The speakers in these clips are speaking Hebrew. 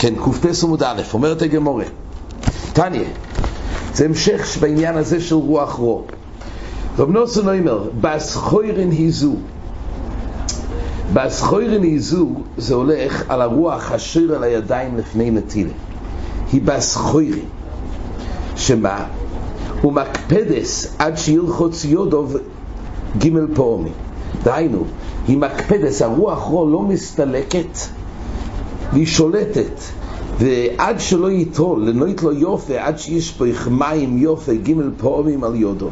כן, קפ"ס עמוד א', אומרת הגמורה. תניא, זה המשך בעניין הזה של רוח רו. רב נוסון אומר, בסחוירן היזו. בסחוירן היזו זה הולך על הרוח השיר על הידיים לפני נטילה. היא בסחוירן. שמה? הוא מקפדס עד שילחוץ יודוב ג' פעומי. דהיינו, היא מקפדס, הרוח רו לא מסתלקת והיא שולטת ועד שלא יטול, לנוית לו יופי, עד שישפוך מים יופי ג' פעמים על יודו.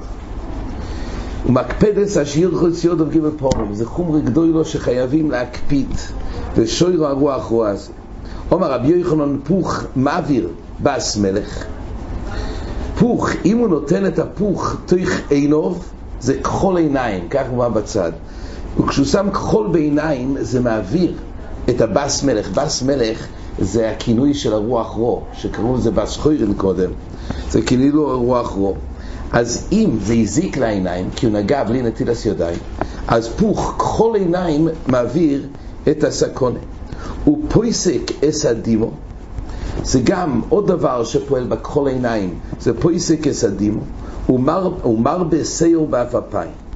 ומקפדס השיר חוץ יודו ג' פעמים, זה חומר גדול לו שחייבים להקפיד, ושוירו הרוח רוע הזה. אומר רבי יוחנן פוך מעביר בס מלך. פוך, אם הוא נותן את הפוך תוך עינוב, זה כחול עיניים, כך הוא בצד. וכשהוא שם כחול בעיניים, זה מעביר את הבס מלך. בס מלך זה הכינוי של הרוח רו, שקראו לזה בס חוירן קודם. זה כאילו רוח רו. אז אם זה הזיק לעיניים, כי הוא נגע בלי נטילת ידיים, אז פוך, כחול עיניים מעביר את הסקונה. הוא פויסק אס הדימו, זה גם עוד דבר שפועל בכחול עיניים, זה פויסק אס הדימו, הוא מר בסיור באף אפיים.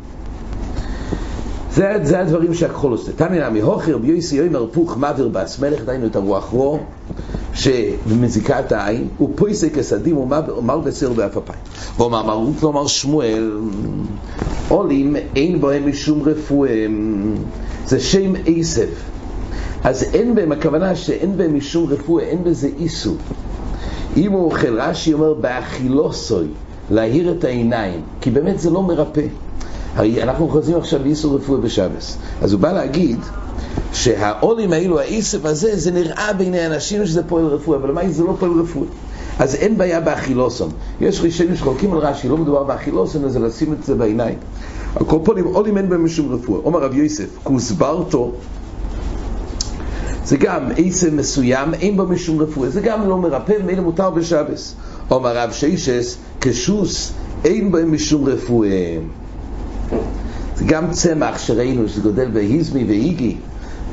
זה, זה הדברים שהכחול עושה. תניא נמי הוכר ביוסי יאמר פוך מעביר בעס מלך, דהיינו את הרוח רו, שמזיקה את העין, הוא פויסק הסדים ומר בסיר באף אפיים. ואומר מרות כלומר שמואל, עולים אין בהם משום רפואה, זה שם עשב. אז אין בהם, הכוונה שאין בהם משום רפואה, אין בזה איסור. אם הוא אוכל, רש"י אומר באכילוסוי, להאיר את העיניים, כי באמת זה לא מרפא. הרי אנחנו חוזרים עכשיו לאיסור רפואה בשבס. אז הוא בא להגיד שהעולים האלו, העשב הזה, זה נראה בעיני אנשים שזה פועל רפואה, אבל מה זה לא פועל רפואה? אז אין בעיה באכילוסון. יש ראשונים שחולקים על רש"י, לא מדובר באכילוסון, אז לשים את זה בעיניים. פנים, עולים אין בהם משום רפואה. אומר רב יוסף, כוסברתו, זה גם עשב מסוים, אין בו משום רפואה. זה גם לא מרפא, ומילא מותר בשבס. אומר רב שישס, כשוס, אין בהם משום רפואה. גם צמח שראינו שזה גודל בהיזמי ואיגי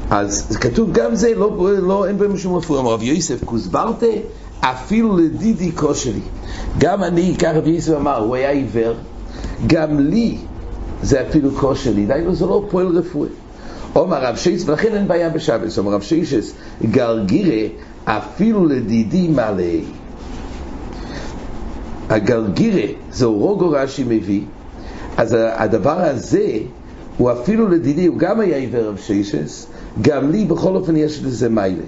אז כתוב גם זה לא, לא אין בהם שום רפואה אמר רב יוסף כוסברתה אפילו לדידי כושרי. גם אני, כך רב יוסף אמר הוא היה עיוור גם לי זה אפילו כושרי. דיינו זה לא פועל רפואה אומר רב שייס ולכן אין בעיה בשבס. אומר רב שייסס גרגירה אפילו לדידי מלא. הגרגירה זה אורוגו רש"י מביא אז הדבר הזה הוא אפילו לדידי, הוא גם היה עיוור רב שישס, גם לי בכל אופן יש לזה מיילה.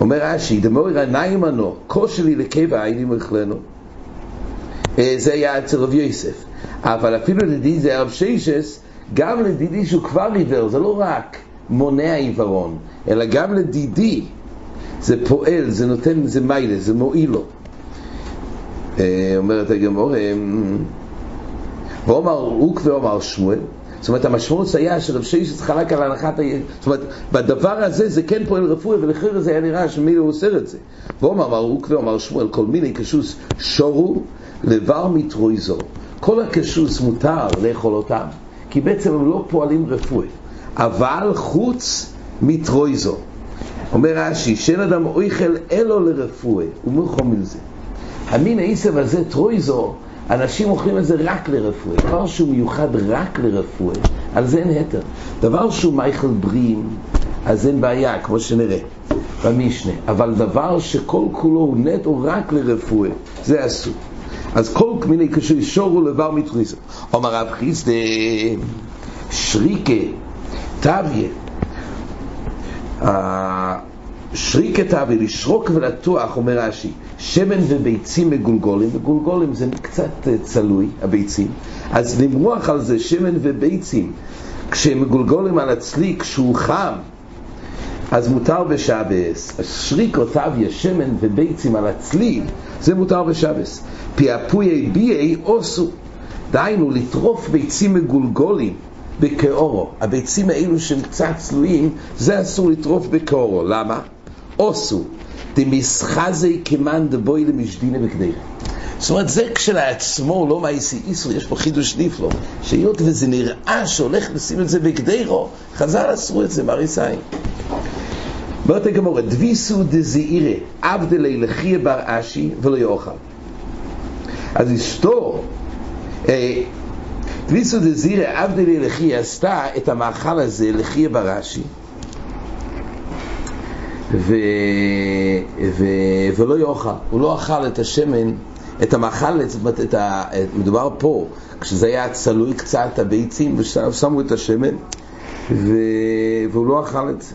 אומר רש"י, דמורי רנאים ענו, כושר לי לקבע הייני מוכלנו. זה היה אצל רב יוסף. אבל אפילו לדידי זה רב שישס, גם לדידי שהוא כבר עיוור, זה לא רק מונע עיוורון, אלא גם לדידי זה פועל, זה נותן, זה מיילה, זה מועיל לו. אומרת הגמור, ואומר רוק ואומר שמואל. זאת אומרת המשמעות היה שרב שיישס חלק על הנחת ה... זאת אומרת בדבר הזה זה כן פועל רפואי ולחיר זה היה נראה שמי לא עושה את זה. ואומר רוק ואומר שמואל כל מיני קשוס שורו לבר מתרויזו כל הקשוס מותר לאכול אותם כי בעצם הם לא פועלים רפואי. אבל חוץ מתרויזו אומר רש"י שאין אדם אויכל אלו לרפואי ומלכו מלזה. המין העשב הזה טרויזו אנשים אוכלים את זה רק לרפואה. דבר שהוא מיוחד רק לרפואה, על זה אין היתר. דבר שהוא מייכל בריים, אז אין בעיה, כמו שנראה במשנה. אבל דבר שכל כולו הוא נטו רק לרפואה, זה אסור. אז כל מיני כשהוא שורו לבר מתריסו. אומר רב חיסדה, שריקה, תביה, שריקת אבי, לשרוק ולטוח, אומר רש"י, שמן וביצים מגולגולים, מגולגולים זה קצת צלוי, הביצים, אז למרוח על זה שמן וביצים, כשהם מגולגולים על הצלי, כשהוא חם, אז מותר בשבס, שריק אותיו יש שמן וביצים על הצלי, זה מותר בשבס. פיאפויי ביי אוסו, דהיינו לטרוף ביצים מגולגולים, בקאורו. הביצים האלו שהם קצת צלויים, זה אסור לטרוף בקאורו. למה? אוסו. דמסחזי כמאן דבוי למשדינה בקדירה. זאת אומרת, זה כשלעצמו לא מייסי איסו, יש פה חידוש נפלא, שהיות וזה נראה שהולך לשים את זה בקדירו, חז"ל אסרו את זה, מריסאי. אומרת הגמורה, דביסו דזעירה, עבדלי לחיה בר אשי ולא יאכל. אז אשתו, דביסו דזעירה, עבדלי לחיה, עשתה את המאכל הזה לחיה בר אשי. ו... ו... ולא יאכל, הוא לא אכל את השמן, את המאכל, זאת אומרת, את ה... מדובר פה, כשזה היה צלוי קצת הביצים, ושמו את השמן, ו... והוא לא אכל את זה.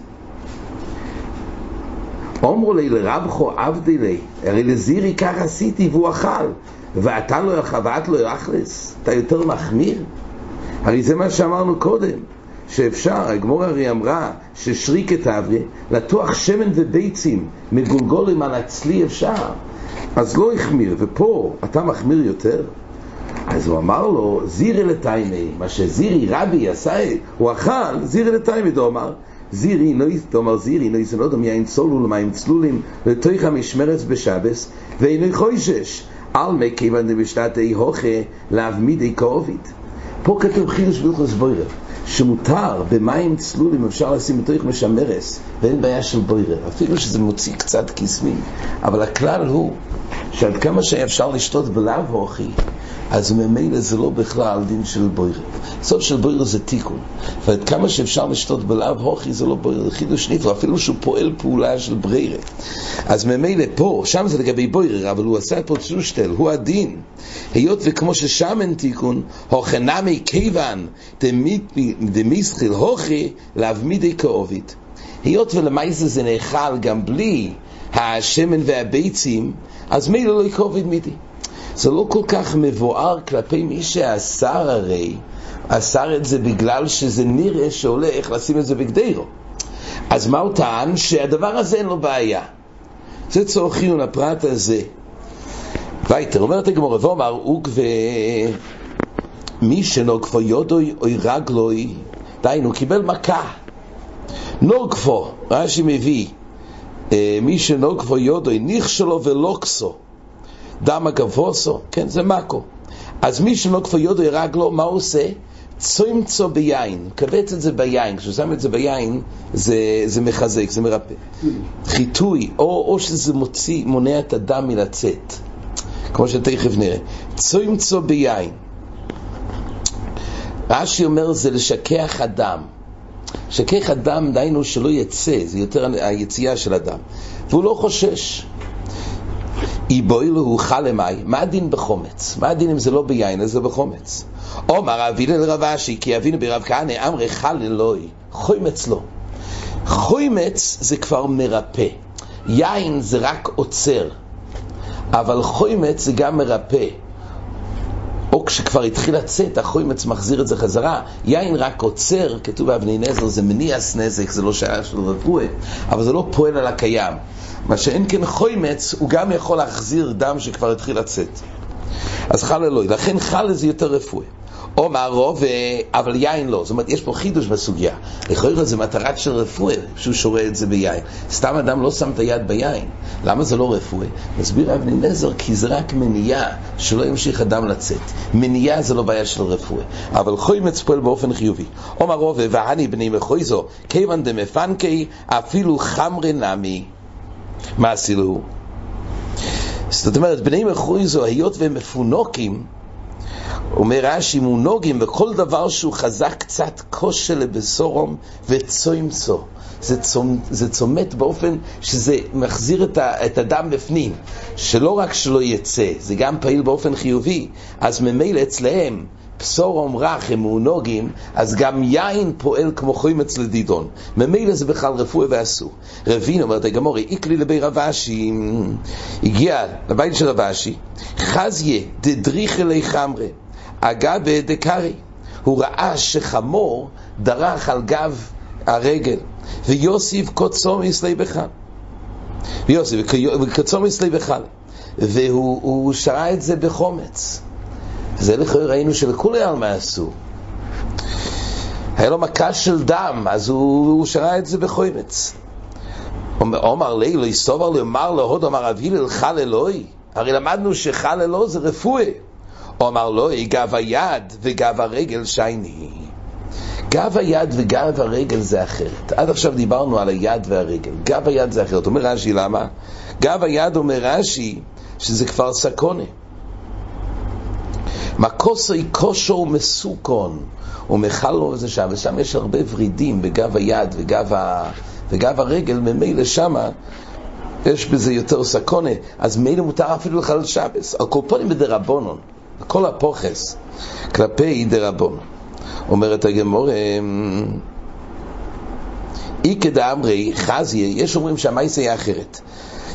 אומרו לי לרבחו עבדי לי, הרי לזירי כך עשיתי והוא אכל, ואתה לא אכל, ואת לא אכלס, אתה יותר מחמיר? הרי זה מה שאמרנו קודם. שאפשר, הגמור הרי אמרה ששריקת אברי, לטוח שמן וביצים מגולגולים על הצלי אפשר, אז לא החמיר, ופה אתה מחמיר יותר? אז הוא אמר לו, זירי לתיימי, מה שזירי רבי עשה, הוא אכל, זירי לתיימי, הוא אמר, זירי, לא אומר זירי, לא יסנוד לא מיין צולו למים צלולים, לתוך המשמרת בשבס, ואינו חוישש, על מי כיוון דבשתתי הוכה, להבמידי כאובית. פה כתוב חידוש בלכוס בוירב. שמותר במים צלולים אפשר לשים בתוך משמרס ואין בעיה של בוירר, אפילו שזה מוציא קצת קסמים אבל הכלל הוא שעד כמה שאפשר לשתות בלאו הוכי אז ממילא זה לא בכלל דין של בוירר. סוף של בוירר זה תיקון. ועד כמה שאפשר לשתות בלאו הוכי זה לא בוירר, זה חידוש נפלא, אפילו שהוא פועל פעולה של ברירה. אז ממילא פה, שם זה לגבי בוירר, אבל הוא עשה פה צושטל, הוא הדין. היות וכמו ששם אין תיקון, הוכנמי כיוון דמיסחיל הוכי להבמידי כאובית. היות ולמעשה זה נאכל גם בלי השמן והביצים, אז מילא לא יקרוביד מידי. זה לא כל כך מבואר כלפי מי שאסר הרי, אסר את זה בגלל שזה נראה שהולך לשים את זה בגדרו. אז מה הוא טען? שהדבר הזה אין לו בעיה. זה צורך חיון הפרט הזה. וייטר, אומרת הגמור, ואומר, אוק ומי שנוגפו יודוי אוי רגלוי, דהיינו, קיבל מכה. נוגפו, רש"י מביא, אה, מי שנוגפו יודוי, נכשלו ולוקסו. דם הגבוסו, כן, זה מקו. אז מי שלא כפו יודו ירג לו, מה הוא עושה? צומצו ביין, כבץ את זה ביין, כשהוא שם את זה ביין, זה, זה מחזק, זה מרפא. חיטוי, או, או שזה מוציא, מונע את הדם מלצאת, כמו שתכף נראה. צומצו ביין. רש"י אומר זה לשכח הדם. לשכח הדם, דהיינו שלא יצא, זה יותר היציאה של הדם. והוא לא חושש. איבוילו הוא חלמי, מה הדין בחומץ? מה הדין אם זה לא ביין, אז זה בחומץ? אומר אבינו לרבשי, כי אבינו ברב כהנא אמרי חל אלוהי, חומץ לא. חומץ זה כבר מרפא, יין זה רק עוצר, אבל חומץ זה גם מרפא. כשכבר התחיל לצאת, החומץ מחזיר את זה חזרה. יין רק עוצר, כתוב באבני נזר, זה מניעס נזק, זה לא שייך של רפואה, אבל זה לא פועל על הקיים. מה שאין כן חוימץ, הוא גם יכול להחזיר דם שכבר התחיל לצאת. אז חל אלוהי, לכן חל זה יותר רפואי. או מערוב, אבל יין לא. זאת אומרת, יש פה חידוש בסוגיה. לכאורה זה מטרת של רפואה, שהוא שורה את זה ביין. סתם אדם לא שם את היד ביין. למה זה לא רפואה? מסביר אבני נזר, כי זה רק מניעה, שלא ימשיך הדם לצאת. מניעה זה לא בעיה של רפואה. אבל חוימץ פועל באופן חיובי. או מערוב, והני בני מחויזו, כיוון דמפנקי, אפילו חמרי נמי. מה עשילו? זאת אומרת, בני מחויזו, היות והם מפונוקים, אומר רש"י, מונוגים בכל דבר שהוא חזק קצת כושר לבשורום וצוימצו. זה, צומ, זה צומת באופן שזה מחזיר את, ה, את הדם בפנים, שלא רק שלא יצא, זה גם פעיל באופן חיובי, אז ממילא אצלהם פסורום רך הם מעונוגים, אז גם יין פועל כמו חוימץ לדידון. ממילא זה בכלל רפואה ואסור. רבין אומרת הגמורי, איקלי לבי רבשי, הגיע לבית של רבשי, חזיה דדריך אלי חמרה, אגבה דקרי. הוא ראה שחמור דרך על גב הרגל, ויוסיף קוצום יסלי בחל. ויוסיף וקוצום יסלי בחל. והוא שרה את זה בחומץ. זה לכאורה ראינו שלכולי עלמא עשו. היה לו מכה של דם, אז הוא, הוא שראה את זה בחוימץ. אומר לי, לא יסתובר לי, אמר לו, הוד אמר אבי ללחל אלוהי. הרי למדנו שחל אלוה זה רפואה. אומר לו, גב היד וגב הרגל שייני. גב היד וגב הרגל זה אחרת. עד עכשיו דיברנו על היד והרגל. גב היד זה אחרת. אומר רש"י, למה? גב היד אומר רש"י שזה כבר סקונה. מקוסי כושו מסוכון ומחלו זה שם, ושם יש הרבה ורידים בגב היד וגב, ה... וגב הרגל, ממילא שמה יש בזה יותר סקונה, אז מילא מותר אפילו לחלל שבס. על כל פנים בדרבונון, כל הפוכס כלפי דרבונון. אומרת הגמור, איקא דאמרי חזיה, יש אומרים שהמייס היה אחרת.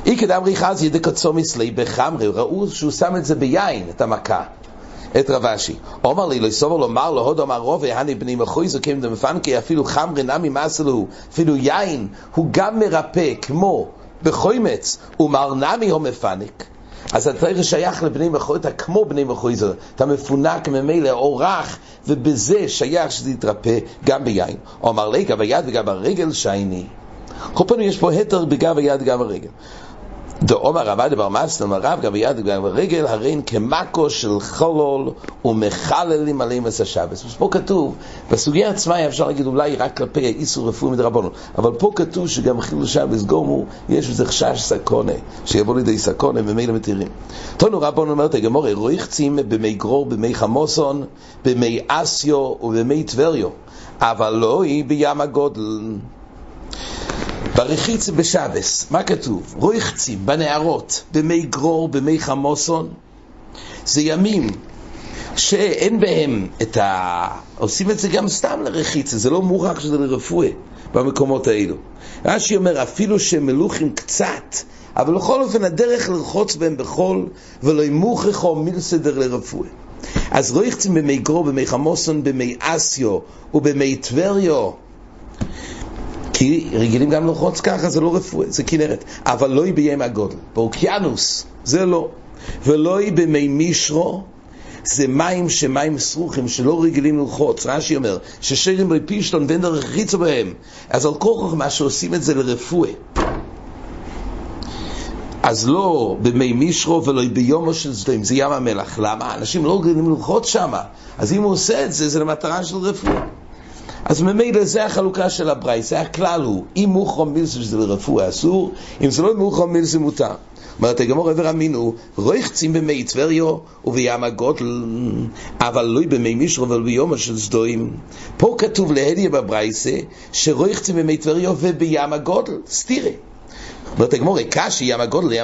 איקא דאמרי חזיה דקצומיס לי בחמרי, ראו שהוא שם את זה ביין, את המכה. את רבשי. אומר לי, לא סובר לומר לו, הוד אמר רובה, הני בני מחוי זוקים דמפנקי, אפילו חמרי נמי מסלו, אפילו יין, הוא גם מרפא, כמו בחוימץ, ומר נמי הוא מפנק. אז התרא שייך לבני מחוי, אתה כמו בני מחוי זו, אתה מפונק ממילא, אורח, ובזה שייך שזה יתרפא גם ביין. אומר לי, גב היד וגב הרגל שייני. כל פעמים יש פה התר בגב היד וגב הרגל. דאמר רבא דבר מסלם הרב גם ביד וגם ברגל הרי כמקו של חולול ומחללים עליהם את השבס. פה כתוב, בסוגיה עצמה אפשר להגיד אולי רק כלפי האיסור רפואי מדרבנו, אבל פה כתוב שגם חילול שבס גומו, יש בזה חשש סקונה, שיבוא לידי סקונה ממילא מתירים. תונו רבון אומרת הגמור, רויחצים במי גרור, במי חמוסון, במי אסיו ובמי טבריו, אבל לא היא בים הגודל. ברחיץ בשבס, מה כתוב? רויחצים בנערות, במי גרור, במי חמוסון, זה ימים שאין בהם את ה... עושים את זה גם סתם לרחיצה, זה לא מוכרח שזה לרפואה במקומות האלו. רש"י אומר, אפילו שהם מלוכים קצת, אבל בכל אופן הדרך לרחוץ בהם בחול, ולא מוכרח או מילסדר לרפואה. אז רויחצים במי גרור, במי חמוסון, במי אסיו ובמי טבריו, כי רגילים גם לרחוץ ככה, זה לא רפואה, זה כנרת. אבל לא היא בים הגודל. באוקיינוס, זה לא. ולא היא במי מישרו, זה מים שמים סרוכים שלא רגילים לרחוץ. רש"י אומר, ששרים בפישטון ואין דרך חיצו בהם. אז על כל מה שעושים את זה לרפואה. אז לא במי מישרו ולא ביומו של סדוים, זה ים המלח. למה? אנשים לא רגילים לרחוץ שם. אז אם הוא עושה את זה, זה למטרה של רפואה. אז ממילא זה החלוקה של הברייס, הכלל הוא, אם מוכרו מילסה שזה לרפואה אסור, אם זה לא מוכרו מילסה מותר. אומרת הגמור עבר אמינו, רויחצים במי טבריו ובים הגודל, אבל לא במי מישרו אבל ביומו של סדוים. פה כתוב להדיה בברייסה, שרויחצים במי טבריו ובים הגודל, סתירה. אומרת הגמור, קשי ים הגודל